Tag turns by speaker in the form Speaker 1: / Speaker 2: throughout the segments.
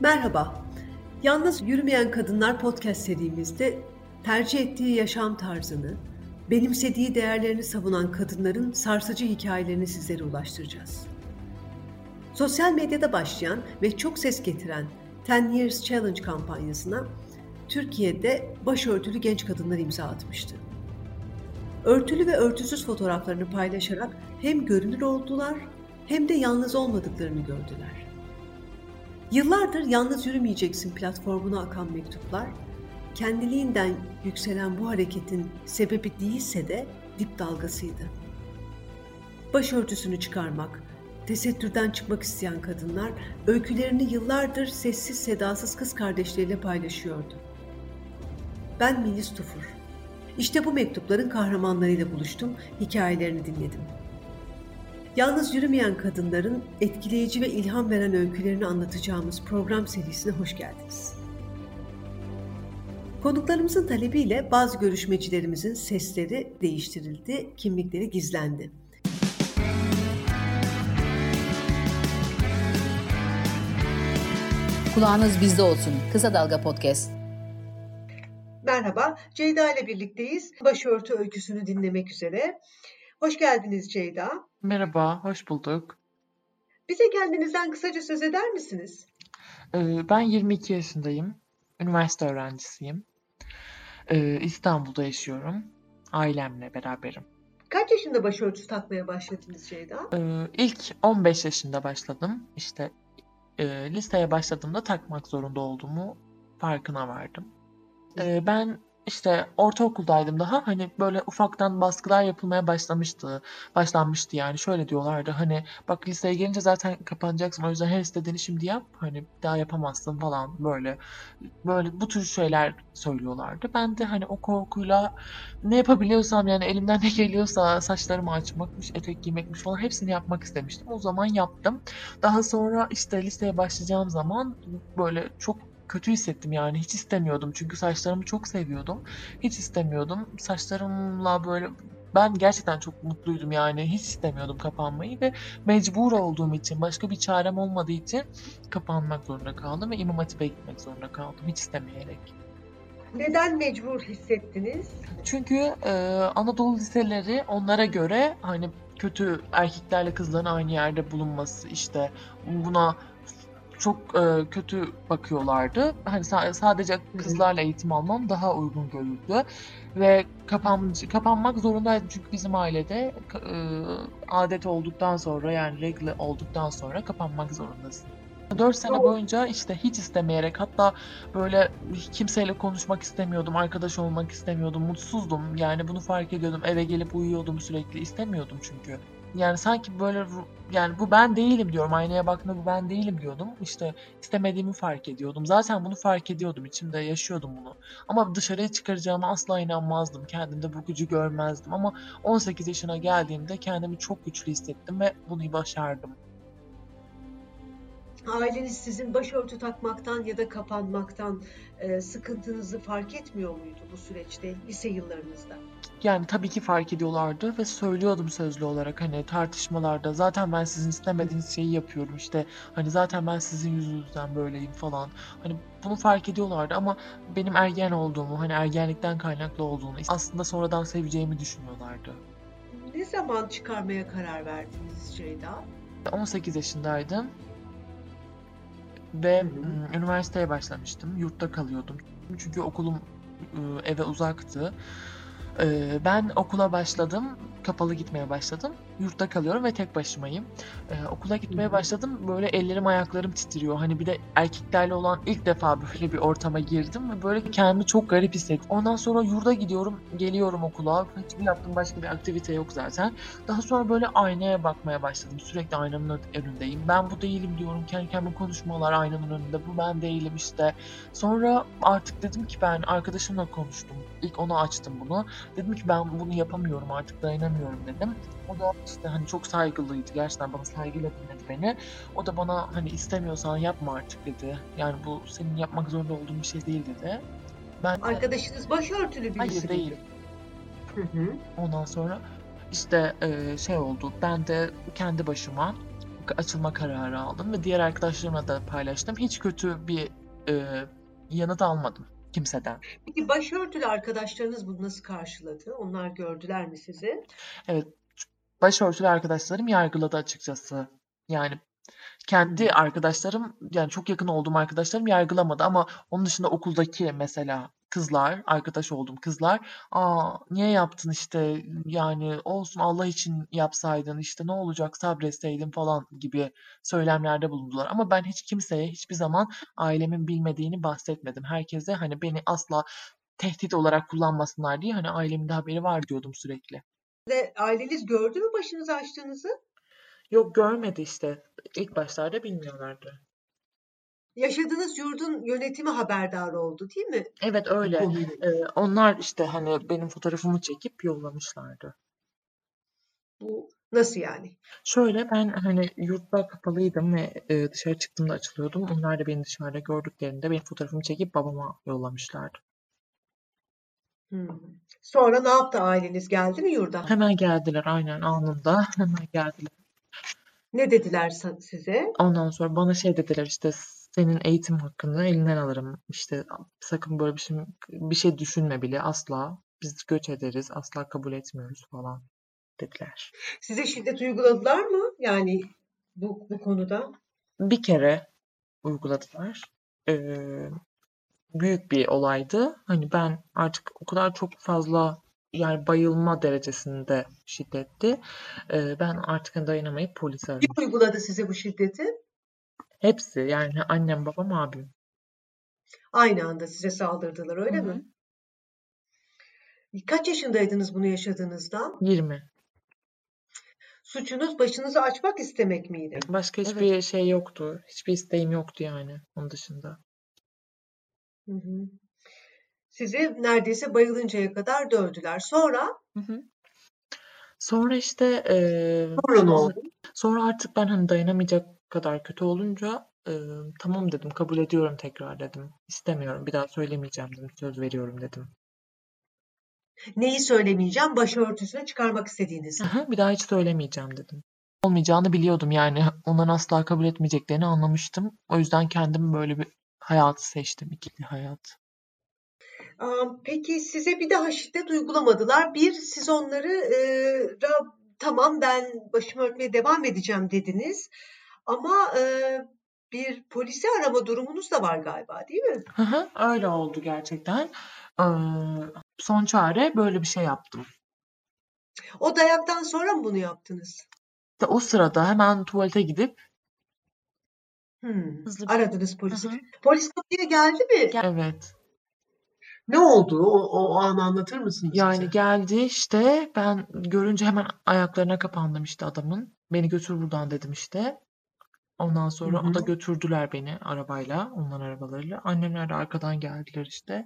Speaker 1: Merhaba. Yalnız Yürümeyen Kadınlar podcast serimizde tercih ettiği yaşam tarzını, benimsediği değerlerini savunan kadınların sarsıcı hikayelerini sizlere ulaştıracağız. Sosyal medyada başlayan ve çok ses getiren 10 Years Challenge kampanyasına Türkiye'de başörtülü genç kadınlar imza atmıştı. Örtülü ve örtüsüz fotoğraflarını paylaşarak hem görünür oldular hem de yalnız olmadıklarını gördüler. Yıllardır yalnız yürümeyeceksin platformuna akan mektuplar, kendiliğinden yükselen bu hareketin sebebi değilse de dip dalgasıydı. Başörtüsünü çıkarmak, tesettürden çıkmak isteyen kadınlar öykülerini yıllardır sessiz sedasız kız kardeşleriyle paylaşıyordu. Ben Melis Tufur. İşte bu mektupların kahramanlarıyla buluştum, hikayelerini dinledim. Yalnız yürümeyen kadınların etkileyici ve ilham veren öykülerini anlatacağımız program serisine hoş geldiniz. Konuklarımızın talebiyle bazı görüşmecilerimizin sesleri değiştirildi, kimlikleri gizlendi.
Speaker 2: Kulağınız bizde olsun. Kısa Dalga Podcast.
Speaker 1: Merhaba, Ceyda ile birlikteyiz. Başörtü öyküsünü dinlemek üzere. Hoş geldiniz Ceyda.
Speaker 3: Merhaba, hoş bulduk.
Speaker 1: Bize kendinizden kısaca söz eder misiniz?
Speaker 3: Ee, ben 22 yaşındayım. Üniversite öğrencisiyim. Ee, İstanbul'da yaşıyorum. Ailemle beraberim.
Speaker 1: Kaç yaşında başörtüsü takmaya başladınız Ceyda?
Speaker 3: Ee, ilk 15 yaşında başladım. İşte e, liseye başladığımda takmak zorunda olduğumu farkına vardım. Ee, ben işte ortaokuldaydım daha hani böyle ufaktan baskılar yapılmaya başlamıştı. Başlanmıştı yani şöyle diyorlardı hani bak liseye gelince zaten kapanacaksın o yüzden her istediğini şimdi yap hani daha yapamazsın falan böyle böyle bu tür şeyler söylüyorlardı. Ben de hani o korkuyla ne yapabiliyorsam yani elimden ne geliyorsa saçlarımı açmakmış, etek giymekmiş falan hepsini yapmak istemiştim. O zaman yaptım. Daha sonra işte liseye başlayacağım zaman böyle çok kötü hissettim yani hiç istemiyordum çünkü saçlarımı çok seviyordum. Hiç istemiyordum. Saçlarımla böyle ben gerçekten çok mutluydum yani hiç istemiyordum kapanmayı ve mecbur olduğum için başka bir çarem olmadığı için kapanmak zorunda kaldım ve İmam Hatip'e gitmek zorunda kaldım hiç istemeyerek.
Speaker 1: Neden mecbur hissettiniz?
Speaker 3: Çünkü e, Anadolu liseleri onlara göre hani kötü erkeklerle kızların aynı yerde bulunması işte buna çok e, kötü bakıyorlardı. Hani sa- sadece kızlarla eğitim almam daha uygun görüldü ve kapan kapanmak zorundaydım çünkü bizim ailede e, adet olduktan sonra yani regle olduktan sonra kapanmak zorundasın. 4 sene boyunca işte hiç istemeyerek hatta böyle kimseyle konuşmak istemiyordum, arkadaş olmak istemiyordum, mutsuzdum. Yani bunu fark ediyordum. Eve gelip uyuyordum sürekli. istemiyordum çünkü. Yani sanki böyle yani bu ben değilim diyorum. Aynaya baktığımda bu ben değilim diyordum. İşte istemediğimi fark ediyordum. Zaten bunu fark ediyordum. içimde yaşıyordum bunu. Ama dışarıya çıkaracağıma asla inanmazdım. Kendimde bu gücü görmezdim. Ama 18 yaşına geldiğimde kendimi çok güçlü hissettim ve bunu başardım.
Speaker 1: Aileniz sizin başörtü takmaktan ya da kapanmaktan e, sıkıntınızı fark etmiyor muydu bu süreçte, lise yıllarınızda?
Speaker 3: Yani tabii ki fark ediyorlardı ve söylüyordum sözlü olarak hani tartışmalarda zaten ben sizin istemediğiniz şeyi yapıyorum işte hani zaten ben sizin yüzünüzden böyleyim falan. Hani bunu fark ediyorlardı ama benim ergen olduğumu hani ergenlikten kaynaklı olduğunu aslında sonradan seveceğimi düşünüyorlardı.
Speaker 1: Ne zaman çıkarmaya karar verdiniz Ceyda?
Speaker 3: 18 yaşındaydım ve hı hı. üniversiteye başlamıştım. Yurtta kalıyordum. Çünkü okulum eve uzaktı. Ben okula başladım kapalı gitmeye başladım. Yurtta kalıyorum ve tek başımayım. Ee, okula gitmeye başladım. Böyle ellerim ayaklarım titriyor. Hani bir de erkeklerle olan ilk defa böyle bir ortama girdim ve böyle kendimi çok garip hissettim. Ondan sonra yurda gidiyorum, geliyorum okula. Hiçbir yaptığım başka bir aktivite yok zaten. Daha sonra böyle aynaya bakmaya başladım. Sürekli aynanın önündeyim. Ben bu değilim diyorum. Kendi kendime konuşmalar aynanın önünde. Bu ben değilim işte. Sonra artık dedim ki ben arkadaşımla konuştum. İlk ona açtım bunu. Dedim ki ben bunu yapamıyorum artık dayanamıyorum dedim. O da işte hani çok saygılıydı. Gerçekten bana saygıyla dinledi beni. O da bana hani istemiyorsan yapma artık dedi. Yani bu senin yapmak zorunda olduğun bir şey değil dedi.
Speaker 1: Ben Arkadaşınız başörtülü birisi
Speaker 3: Hayır değil. Hı hı. Ondan sonra işte e, şey oldu. Ben de kendi başıma açılma kararı aldım ve diğer arkadaşlarımla da paylaştım. Hiç kötü bir e, yanıt almadım kimseden.
Speaker 1: Peki başörtülü arkadaşlarınız bunu nasıl karşıladı? Onlar gördüler mi sizi?
Speaker 3: Evet, başörtülü arkadaşlarım yargıladı açıkçası. Yani kendi arkadaşlarım yani çok yakın olduğum arkadaşlarım yargılamadı ama onun dışında okuldaki mesela kızlar, arkadaş olduğum kızlar, aa niye yaptın işte yani olsun Allah için yapsaydın işte ne olacak sabretseydin falan gibi söylemlerde bulundular. Ama ben hiç kimseye hiçbir zaman ailemin bilmediğini bahsetmedim. Herkese hani beni asla tehdit olarak kullanmasınlar diye hani ailemin de haberi var diyordum sürekli.
Speaker 1: Ve aileniz gördü mü başınızı açtığınızı?
Speaker 3: Yok görmedi işte. İlk başlarda bilmiyorlardı.
Speaker 1: Yaşadığınız yurdun yönetimi haberdar oldu değil mi?
Speaker 3: Evet öyle. Ee, onlar işte hani benim fotoğrafımı çekip yollamışlardı.
Speaker 1: Bu nasıl yani?
Speaker 3: Şöyle ben hani yurtta kapalıydım ve e, dışarı çıktığımda açılıyordum. Onlar da beni dışarıda gördüklerinde benim fotoğrafımı çekip babama yollamışlardı.
Speaker 1: Hmm. Sonra ne yaptı aileniz? Geldi mi yurda?
Speaker 3: Hemen geldiler aynen anında. Hemen geldiler.
Speaker 1: Ne dediler sa- size?
Speaker 3: Ondan sonra bana şey dediler işte senin eğitim hakkını elinden alırım. İşte sakın böyle bir şey bir şey düşünme bile asla. Biz göç ederiz. Asla kabul etmiyoruz falan dediler.
Speaker 1: Size şiddet uyguladılar mı? Yani bu, bu konuda.
Speaker 3: Bir kere uyguladılar. Ee, büyük bir olaydı. Hani ben artık o kadar çok fazla yani bayılma derecesinde şiddetti. Ee, ben artık hani dayanamayıp polisi aradım.
Speaker 1: Kim uyguladı size bu şiddeti?
Speaker 3: Hepsi yani annem, babam, abim.
Speaker 1: Aynı anda size saldırdılar öyle
Speaker 3: Hı hı.
Speaker 1: mi? Kaç yaşındaydınız bunu yaşadığınızda?
Speaker 3: 20.
Speaker 1: Suçunuz başınızı açmak istemek miydi?
Speaker 3: Başka hiçbir şey yoktu. Hiçbir isteğim yoktu yani onun dışında.
Speaker 1: Hı hı. Sizi neredeyse bayılıncaya kadar dövdüler. Sonra?
Speaker 3: Hı hı. Sonra işte eee,
Speaker 1: Sonra ne oldu?
Speaker 3: sonra artık ben hani dayanamayacak kadar kötü olunca eee, tamam dedim kabul ediyorum tekrar dedim. İstemiyorum bir daha söylemeyeceğim dedim söz veriyorum dedim.
Speaker 1: Neyi söylemeyeceğim? Başörtüsünü çıkarmak istediğiniz.
Speaker 3: Aha, bir daha hiç söylemeyeceğim dedim. Olmayacağını biliyordum yani onların asla kabul etmeyeceklerini anlamıştım. O yüzden kendim böyle bir hayatı seçtim ikili hayat.
Speaker 1: Peki size bir daha şiddet uygulamadılar. Bir, siz onları e, tamam ben başımı örtmeye devam edeceğim dediniz. Ama e, bir polisi arama durumunuz da var galiba değil mi?
Speaker 3: Hı hı, öyle oldu gerçekten. Eee, son çare böyle bir şey yaptım.
Speaker 1: O dayaktan sonra mı bunu yaptınız?
Speaker 3: İşte o sırada hemen tuvalete gidip
Speaker 1: Hmm,
Speaker 3: Hızlı bir-
Speaker 1: Aradınız polisi.
Speaker 3: Hı hı.
Speaker 1: Polis kapıya geldi mi?
Speaker 3: evet
Speaker 1: Ne oldu? O, o anı anlatır mısınız
Speaker 3: yani geldi işte ben görünce hemen ayaklarına kapandım işte adamın. Beni götür buradan dedim işte. Ondan sonra
Speaker 1: Hı
Speaker 3: o da
Speaker 1: hı.
Speaker 3: götürdüler beni arabayla, onların arabalarıyla. Annemler de arkadan geldiler işte.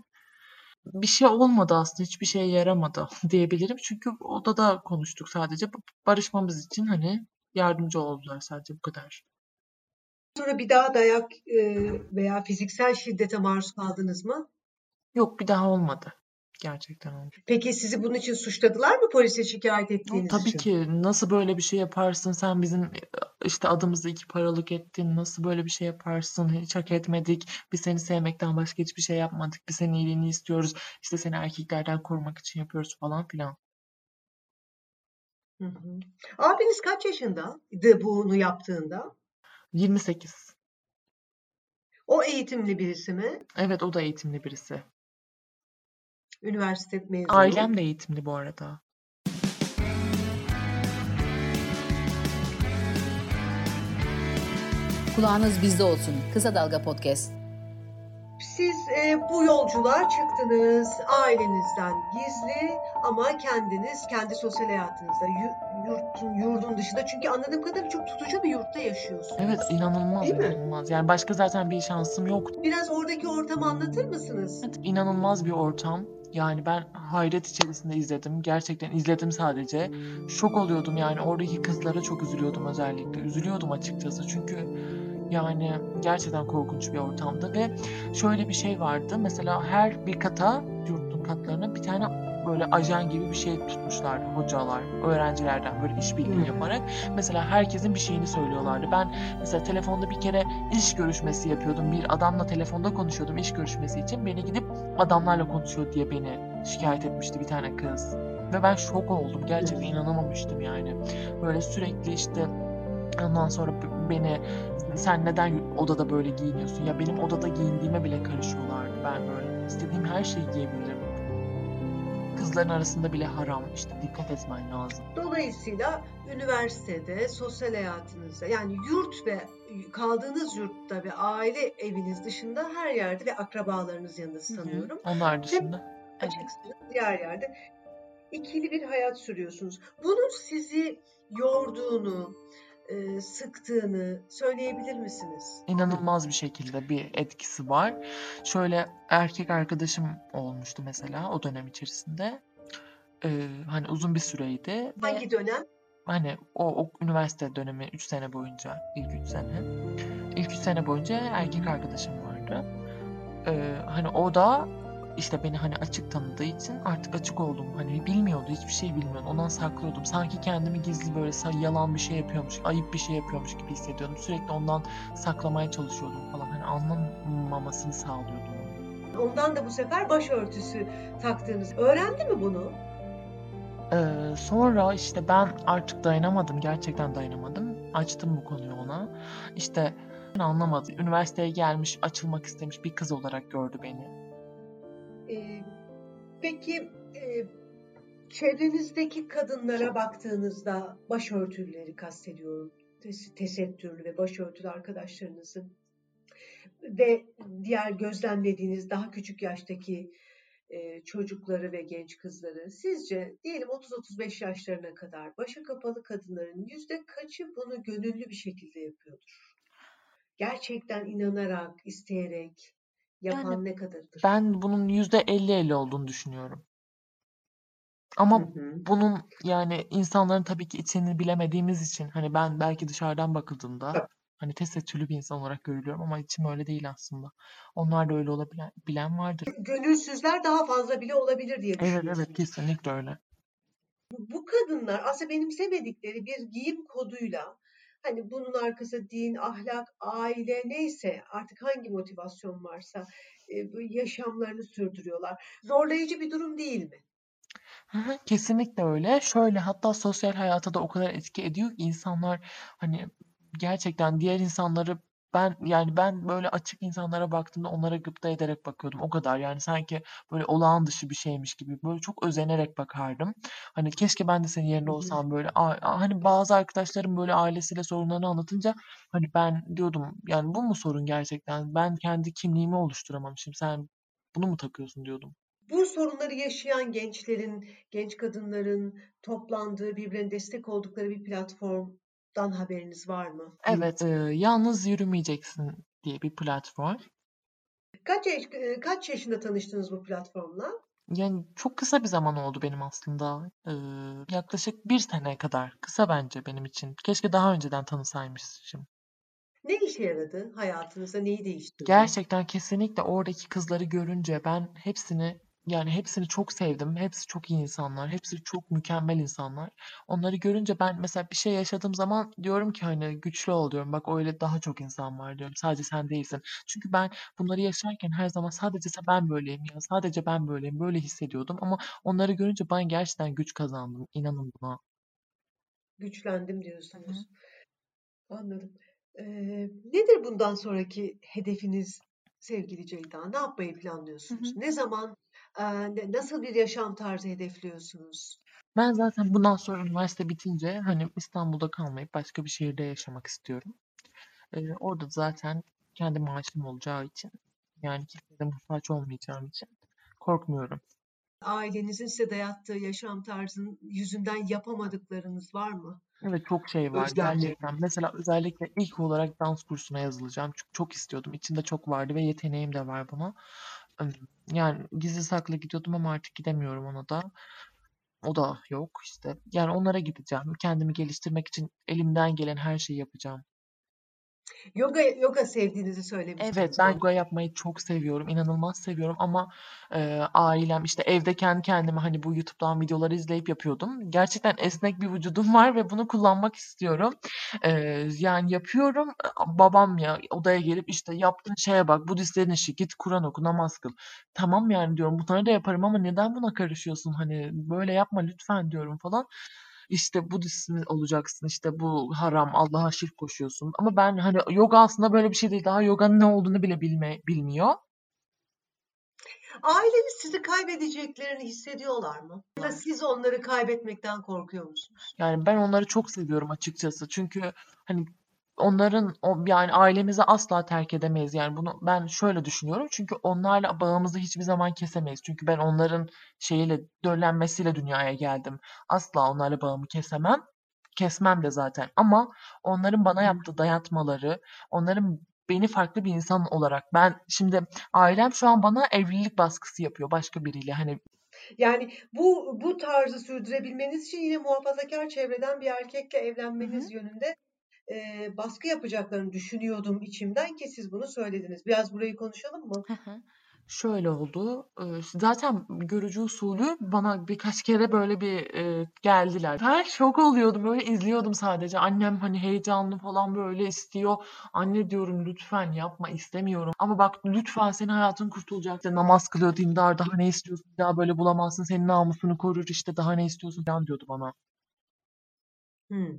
Speaker 3: Bir şey olmadı aslında, hiçbir şeye yaramadı diyebilirim. Çünkü odada konuştuk sadece. Barışmamız için hani yardımcı oldular sadece bu kadar.
Speaker 1: Sonra bir daha dayak e, veya fiziksel şiddete maruz kaldınız mı?
Speaker 3: Yok bir daha olmadı. Gerçekten olmadı.
Speaker 1: Peki sizi bunun için suçladılar mı polise şikayet ettiğiniz
Speaker 3: Tabii
Speaker 1: için?
Speaker 3: ki nasıl böyle bir şey yaparsın sen bizim işte adımızı iki paralık ettin nasıl böyle bir şey yaparsın hiç hak etmedik biz seni sevmekten başka hiçbir şey yapmadık biz senin iyiliğini istiyoruz işte seni erkeklerden korumak için yapıyoruz falan filan.
Speaker 1: Hı hı. Abiniz kaç yaşındaydı bunu yaptığında?
Speaker 3: 28.
Speaker 1: O eğitimli birisi mi?
Speaker 3: Evet o da eğitimli birisi.
Speaker 1: Üniversite mezunu.
Speaker 3: Ailem de eğitimli bu arada.
Speaker 2: Kulağınız bizde olsun. Kısa Dalga Podcast.
Speaker 1: Siz e, bu yolculuğa çıktınız ailenizden gizli ama kendiniz kendi sosyal hayatınızda yu- yurtun, yurdun dışında çünkü anladığım kadarıyla çok tutucu bir yurtta yaşıyorsunuz.
Speaker 3: Evet inanılmaz
Speaker 1: Değil mi?
Speaker 3: inanılmaz. Yani başka zaten bir şansım yoktu.
Speaker 1: Biraz oradaki ortamı anlatır mısınız?
Speaker 3: Evet, inanılmaz bir ortam. Yani ben hayret içerisinde izledim. Gerçekten izledim sadece. Şok oluyordum yani oradaki kızlara çok üzülüyordum özellikle. Üzülüyordum açıkçası çünkü yani gerçekten korkunç bir ortamdı ve şöyle bir şey vardı. Mesela her bir kata, yurtun katlarına bir tane böyle ajan gibi bir şey tutmuşlardı hocalar öğrencilerden böyle işbirliği
Speaker 1: Hı.
Speaker 3: yaparak. Mesela herkesin bir şeyini söylüyorlardı. Ben mesela telefonda bir kere iş görüşmesi yapıyordum. Bir adamla telefonda konuşuyordum iş görüşmesi için. Beni gidip adamlarla konuşuyor diye beni şikayet etmişti bir tane kız. Ve ben şok oldum. Gerçekten inanamamıştım yani. Böyle sürekli işte ondan sonra beni sen neden odada böyle giyiniyorsun? Ya benim odada giyindiğime bile karışıyorlardı. Ben böyle istediğim her şeyi giyebilirim. Kızların arasında bile haram. İşte dikkat etmen lazım.
Speaker 1: Dolayısıyla üniversitede, sosyal hayatınızda yani yurt ve kaldığınız yurtta ve aile eviniz dışında her yerde ve akrabalarınız yanında sanıyorum.
Speaker 3: Onlar dışında. Evet.
Speaker 1: Açıksınız diğer yerde. ikili bir hayat sürüyorsunuz. Bunun sizi yorduğunu, e, sıktığını söyleyebilir misiniz?
Speaker 3: inanılmaz bir şekilde bir etkisi var. Şöyle erkek arkadaşım olmuştu mesela o dönem içerisinde. Ee, hani uzun bir süreydi
Speaker 1: Hangi dönem?
Speaker 3: hani o, o üniversite dönemi 3 sene boyunca ilk 3 sene ilk 3 sene boyunca erkek arkadaşım vardı. Ee, hani o da işte beni hani açık tanıdığı için artık açık oldum. Hani bilmiyordu, hiçbir şey bilmiyordu. Ondan saklıyordum. Sanki kendimi gizli böyle yalan bir şey yapıyormuş, ayıp bir şey yapıyormuş gibi hissediyordum. Sürekli ondan saklamaya çalışıyordum falan. Hani anlamamasını sağlıyordum.
Speaker 1: Ondan da bu sefer başörtüsü taktığınız. Öğrendi mi bunu?
Speaker 3: Ee, sonra işte ben artık dayanamadım. Gerçekten dayanamadım. Açtım bu konuyu ona. İşte anlamadı. Üniversiteye gelmiş, açılmak istemiş bir kız olarak gördü beni.
Speaker 1: Ee, peki e, çevrenizdeki kadınlara baktığınızda başörtüleri kastediyorum. Tes- tesettürlü ve başörtülü arkadaşlarınızı ve diğer gözlemlediğiniz daha küçük yaştaki e, çocukları ve genç kızları sizce diyelim 30-35 yaşlarına kadar başı kapalı kadınların yüzde kaçı bunu gönüllü bir şekilde yapıyordur? Gerçekten inanarak, isteyerek yapan
Speaker 3: Yani
Speaker 1: ne kadardır?
Speaker 3: Ben bunun %50-50 olduğunu düşünüyorum.
Speaker 1: Hı
Speaker 3: Ama
Speaker 1: hı.
Speaker 3: bunun yani insanların tabii ki içini bilemediğimiz için hani ben belki dışarıdan bakıldığında hani tesettürlü bir insan olarak görülüyorum ama içim öyle değil aslında. Onlar da öyle olabilen bilen vardır.
Speaker 1: Gönülsüzler daha fazla bile olabilir diye
Speaker 3: Evet evet
Speaker 1: düşünüyorsunuz.
Speaker 3: kesinlikle öyle.
Speaker 1: Bu kadınlar aslında benimsemedikleri bir giyim koduyla hani bunun arkası din, ahlak, aile neyse artık hangi motivasyon varsa e, yaşamlarını sürdürüyorlar. Zorlayıcı bir durum değil mi?
Speaker 3: Kesinlikle öyle. Şöyle hatta sosyal hayata da o kadar etki ediyor ki insanlar hani gerçekten diğer insanları ben yani ben böyle açık insanlara baktığımda onlara gıpta ederek bakıyordum. O kadar yani sanki böyle olağan dışı bir şeymiş gibi böyle çok özenerek bakardım. Hani keşke ben de senin yerinde olsam böyle hani bazı arkadaşlarım böyle ailesiyle sorunlarını anlatınca hani ben diyordum yani bu mu sorun gerçekten? Ben kendi kimliğimi oluşturamamışım. Sen bunu mu takıyorsun diyordum.
Speaker 1: Bu sorunları yaşayan gençlerin, genç kadınların toplandığı, birbirine destek oldukları bir platformdan haberiniz var mı?
Speaker 3: Evet, eee, Yalnız Yürümeyeceksin diye bir platform.
Speaker 1: Kaç yaş, e, kaç yaşında tanıştınız bu platformla?
Speaker 3: Yani çok kısa bir zaman oldu benim aslında. Eee, yaklaşık bir sene kadar. Kısa bence benim için. Keşke daha önceden tanısaymışım.
Speaker 1: Ne işe yaradı hayatınızda, neyi değiştirdi?
Speaker 3: Gerçekten kesinlikle oradaki kızları görünce ben hepsini yani hepsini çok sevdim. Hepsi çok iyi insanlar. Hepsi çok mükemmel insanlar. Onları görünce ben mesela bir şey yaşadığım zaman diyorum ki hani güçlü ol diyorum. Bak öyle daha çok insan var diyorum. Sadece sen değilsin. Çünkü ben bunları yaşarken her zaman sadece ben böyleyim ya. Sadece ben böyleyim. Böyle hissediyordum ama onları görünce ben gerçekten güç kazandım. İnanın buna.
Speaker 1: Güçlendim
Speaker 3: Hı
Speaker 1: diyorsunuz. Anladım. Ee, nedir bundan sonraki hedefiniz sevgili Ceyda? Ne yapmayı
Speaker 3: Hı
Speaker 1: planlıyorsunuz?
Speaker 3: hı.
Speaker 1: Ne zaman, nasıl bir yaşam tarzı hedefliyorsunuz?
Speaker 3: Ben zaten bundan sonra üniversite bitince hani İstanbul'da kalmayıp başka bir şehirde yaşamak istiyorum. Eee, orada zaten kendi maaşım olacağı için yani kimseye muhtaç olmayacağım için korkmuyorum.
Speaker 1: Ailenizin size dayattığı yaşam tarzının yüzünden yapamadıklarınız var mı?
Speaker 3: Evet çok şey var
Speaker 1: Özlemleriniz.
Speaker 3: gerçekten. Mesela özellikle ilk olarak dans kursuna yazılacağım. Çünkü çok istiyordum. İçimde çok vardı ve yeteneğim de var buna. Yani gizli saklı gidiyordum ama artık gidemiyorum ona da. O da yok işte. Yani onlara gideceğim. Kendimi geliştirmek için elimden gelen her şeyi yapacağım.
Speaker 1: Yoga yoga sevdiğinizi söylemiştiniz.
Speaker 3: Evet, ben yoga yapmayı çok seviyorum, inanılmaz seviyorum ama e, ailem işte evde kendi kendime hani bu YouTube'dan videoları izleyip yapıyordum. Gerçekten esnek bir vücudum var ve bunu kullanmak istiyorum. E, yani yapıyorum. Babam ya odaya gelip işte yaptığın şeye bak, Budistlerin işi, git Kur'an oku, namaz kıl. Tamam yani diyorum bunları da yaparım ama neden buna karışıyorsun? Hani böyle yapma lütfen diyorum falan işte Budist mi olacaksın işte bu haram Allah'a şirk koşuyorsun. Ama ben hani yoga aslında böyle bir şey değil. Daha yoganın ne olduğunu bile bilme, bilmiyor.
Speaker 1: Aileniz sizi kaybedeceklerini hissediyorlar mı? Ya da siz onları kaybetmekten korkuyor musunuz?
Speaker 3: Yani ben onları çok seviyorum açıkçası. Çünkü hani onların o yani ailemizi asla terk edemeyiz. Yani bunu ben şöyle düşünüyorum. Çünkü onlarla bağımızı hiçbir zaman kesemeyiz. Çünkü ben onların şeyiyle döllenmesiyle dünyaya geldim. Asla onlarla bağımı kesemem. Kesmem de zaten. Ama onların bana yaptığı dayatmaları, onların beni farklı bir insan olarak ben şimdi ailem şu an bana evlilik baskısı yapıyor başka biriyle. Hani
Speaker 1: Yani bu bu tarzı sürdürebilmeniz için yine muhafazakar çevreden bir erkekle evlenmeniz yönünde eee, baskı yapacaklarını düşünüyordum içimden ki siz bunu söylediniz. Biraz burayı konuşalım mı?
Speaker 3: Şöyle oldu. Zaten görücü usulü bana birkaç kere böyle bir geldiler. Ben şok oluyordum. Böyle izliyordum sadece. Annem hani heyecanlı falan böyle istiyor. Anne diyorum lütfen yapma istemiyorum. Ama bak lütfen senin hayatın kurtulacak. İşte namaz kılıyor dindar daha ne istiyorsun? Daha böyle bulamazsın. Senin namusunu korur işte daha ne istiyorsun falan diyordu bana.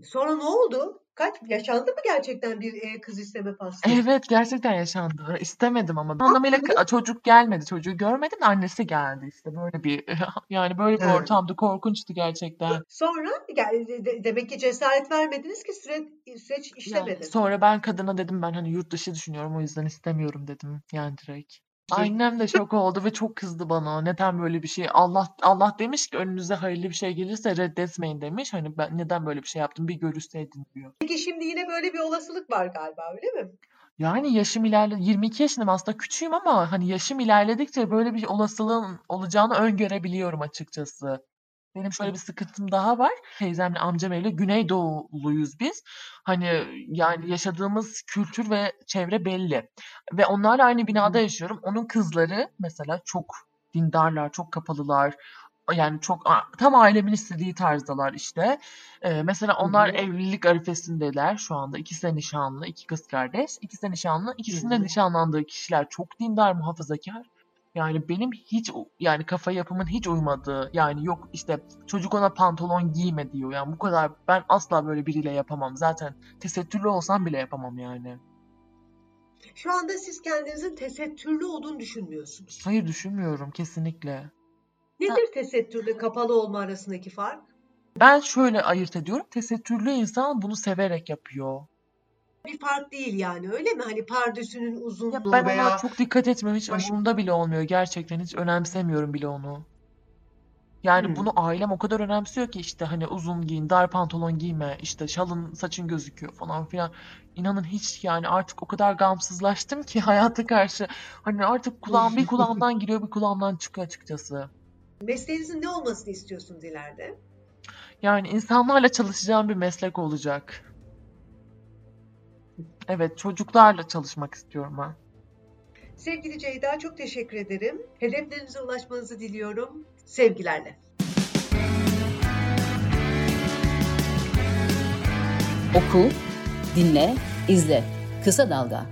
Speaker 1: Sonra ne oldu? Kaç yaşandı mı gerçekten bir eee, kız isteme faslı?
Speaker 3: Evet gerçekten yaşandı. İstemedim ama. Anlamıyla
Speaker 1: yaptınız?
Speaker 3: çocuk gelmedi. Çocuğu görmedim de annesi geldi işte. Böyle bir yani böyle bir ortamdı. Korkunçtu gerçekten.
Speaker 1: Sonra yani de- de- demek ki cesaret vermediniz ki süreç süreç
Speaker 3: Yani
Speaker 1: işlemedi.
Speaker 3: sonra ben kadına dedim ben hani yurt dışı düşünüyorum o yüzden istemiyorum dedim yani direkt. Annem de şok oldu ve çok kızdı bana. Neden böyle bir şey? Allah Allah demiş ki önünüze hayırlı bir şey gelirse reddetmeyin demiş. Hani ben neden böyle bir şey yaptım? Bir görüşseydin diyor.
Speaker 1: Peki şimdi yine böyle bir olasılık var galiba öyle mi?
Speaker 3: Yani yaşım ilerle 22 yaşındayım aslında küçüğüm ama hani yaşım ilerledikçe böyle bir olasılığın olacağını öngörebiliyorum açıkçası. Benim şöyle bir sıkıntım daha var. Teyzemle amcam evli Güneydoğuluyuz biz. Hani yani yaşadığımız kültür ve çevre belli. Ve onlarla aynı binada yaşıyorum. Onun kızları mesela çok dindarlar, çok kapalılar. Yani çok tam ailemin istediği tarzdalar işte. Ee, mesela onlar
Speaker 1: hı.
Speaker 3: evlilik arifesindeler şu anda. İkisi de nişanlı, iki kız kardeş. İkisi de nişanlı. İkisinin de nişanlandığı kişiler çok dindar, muhafazakar. Yani benim hiç yani kafa yapımın hiç uymadığı yani yok işte çocuk ona pantolon giyme diyor. Yani bu kadar ben asla böyle biriyle yapamam. Zaten tesettürlü olsam bile yapamam yani.
Speaker 1: Şu anda siz kendinizin tesettürlü olduğunu düşünmüyorsunuz.
Speaker 3: Hayır düşünmüyorum kesinlikle. Ha,
Speaker 1: Nedir tesettürle kapalı olma arasındaki fark?
Speaker 3: Ben şöyle ayırt ediyorum. Tesettürlü insan bunu severek yapıyor.
Speaker 1: Bir fark değil yani öyle mi? Hani pardösünün
Speaker 3: Ya
Speaker 1: uzunluğu
Speaker 3: ben ona
Speaker 1: veya
Speaker 3: çok dikkat etmiyorum. Hiç
Speaker 1: baş...
Speaker 3: umurumda bile olmuyor. Gerçekten hiç önemsemiyorum bile onu. Yani
Speaker 1: Hmm.
Speaker 3: bunu ailem o kadar önemsiyor ki işte hani uzun giyin, dar pantolon giyme, işte şalın saçın gözüküyor falan filan. İnanın hiç yani artık o kadar gamsızlaştım ki hayata karşı. Hani artık kulağım bir kulağımdan giriyor bir kulağımdan çıkıyor açıkçası.
Speaker 1: Mesleğinizin ne olmasını istiyorsunuz ileride?
Speaker 3: Yani insanlarla çalışacağım bir meslek olacak. Evet, çocuklarla çalışmak istiyorum ben.
Speaker 1: Sevgili Ceyda çok teşekkür ederim. Hedeflerinize ulaşmanızı diliyorum. Sevgilerle.
Speaker 2: Oku, dinle, izle. Kısa Dalga.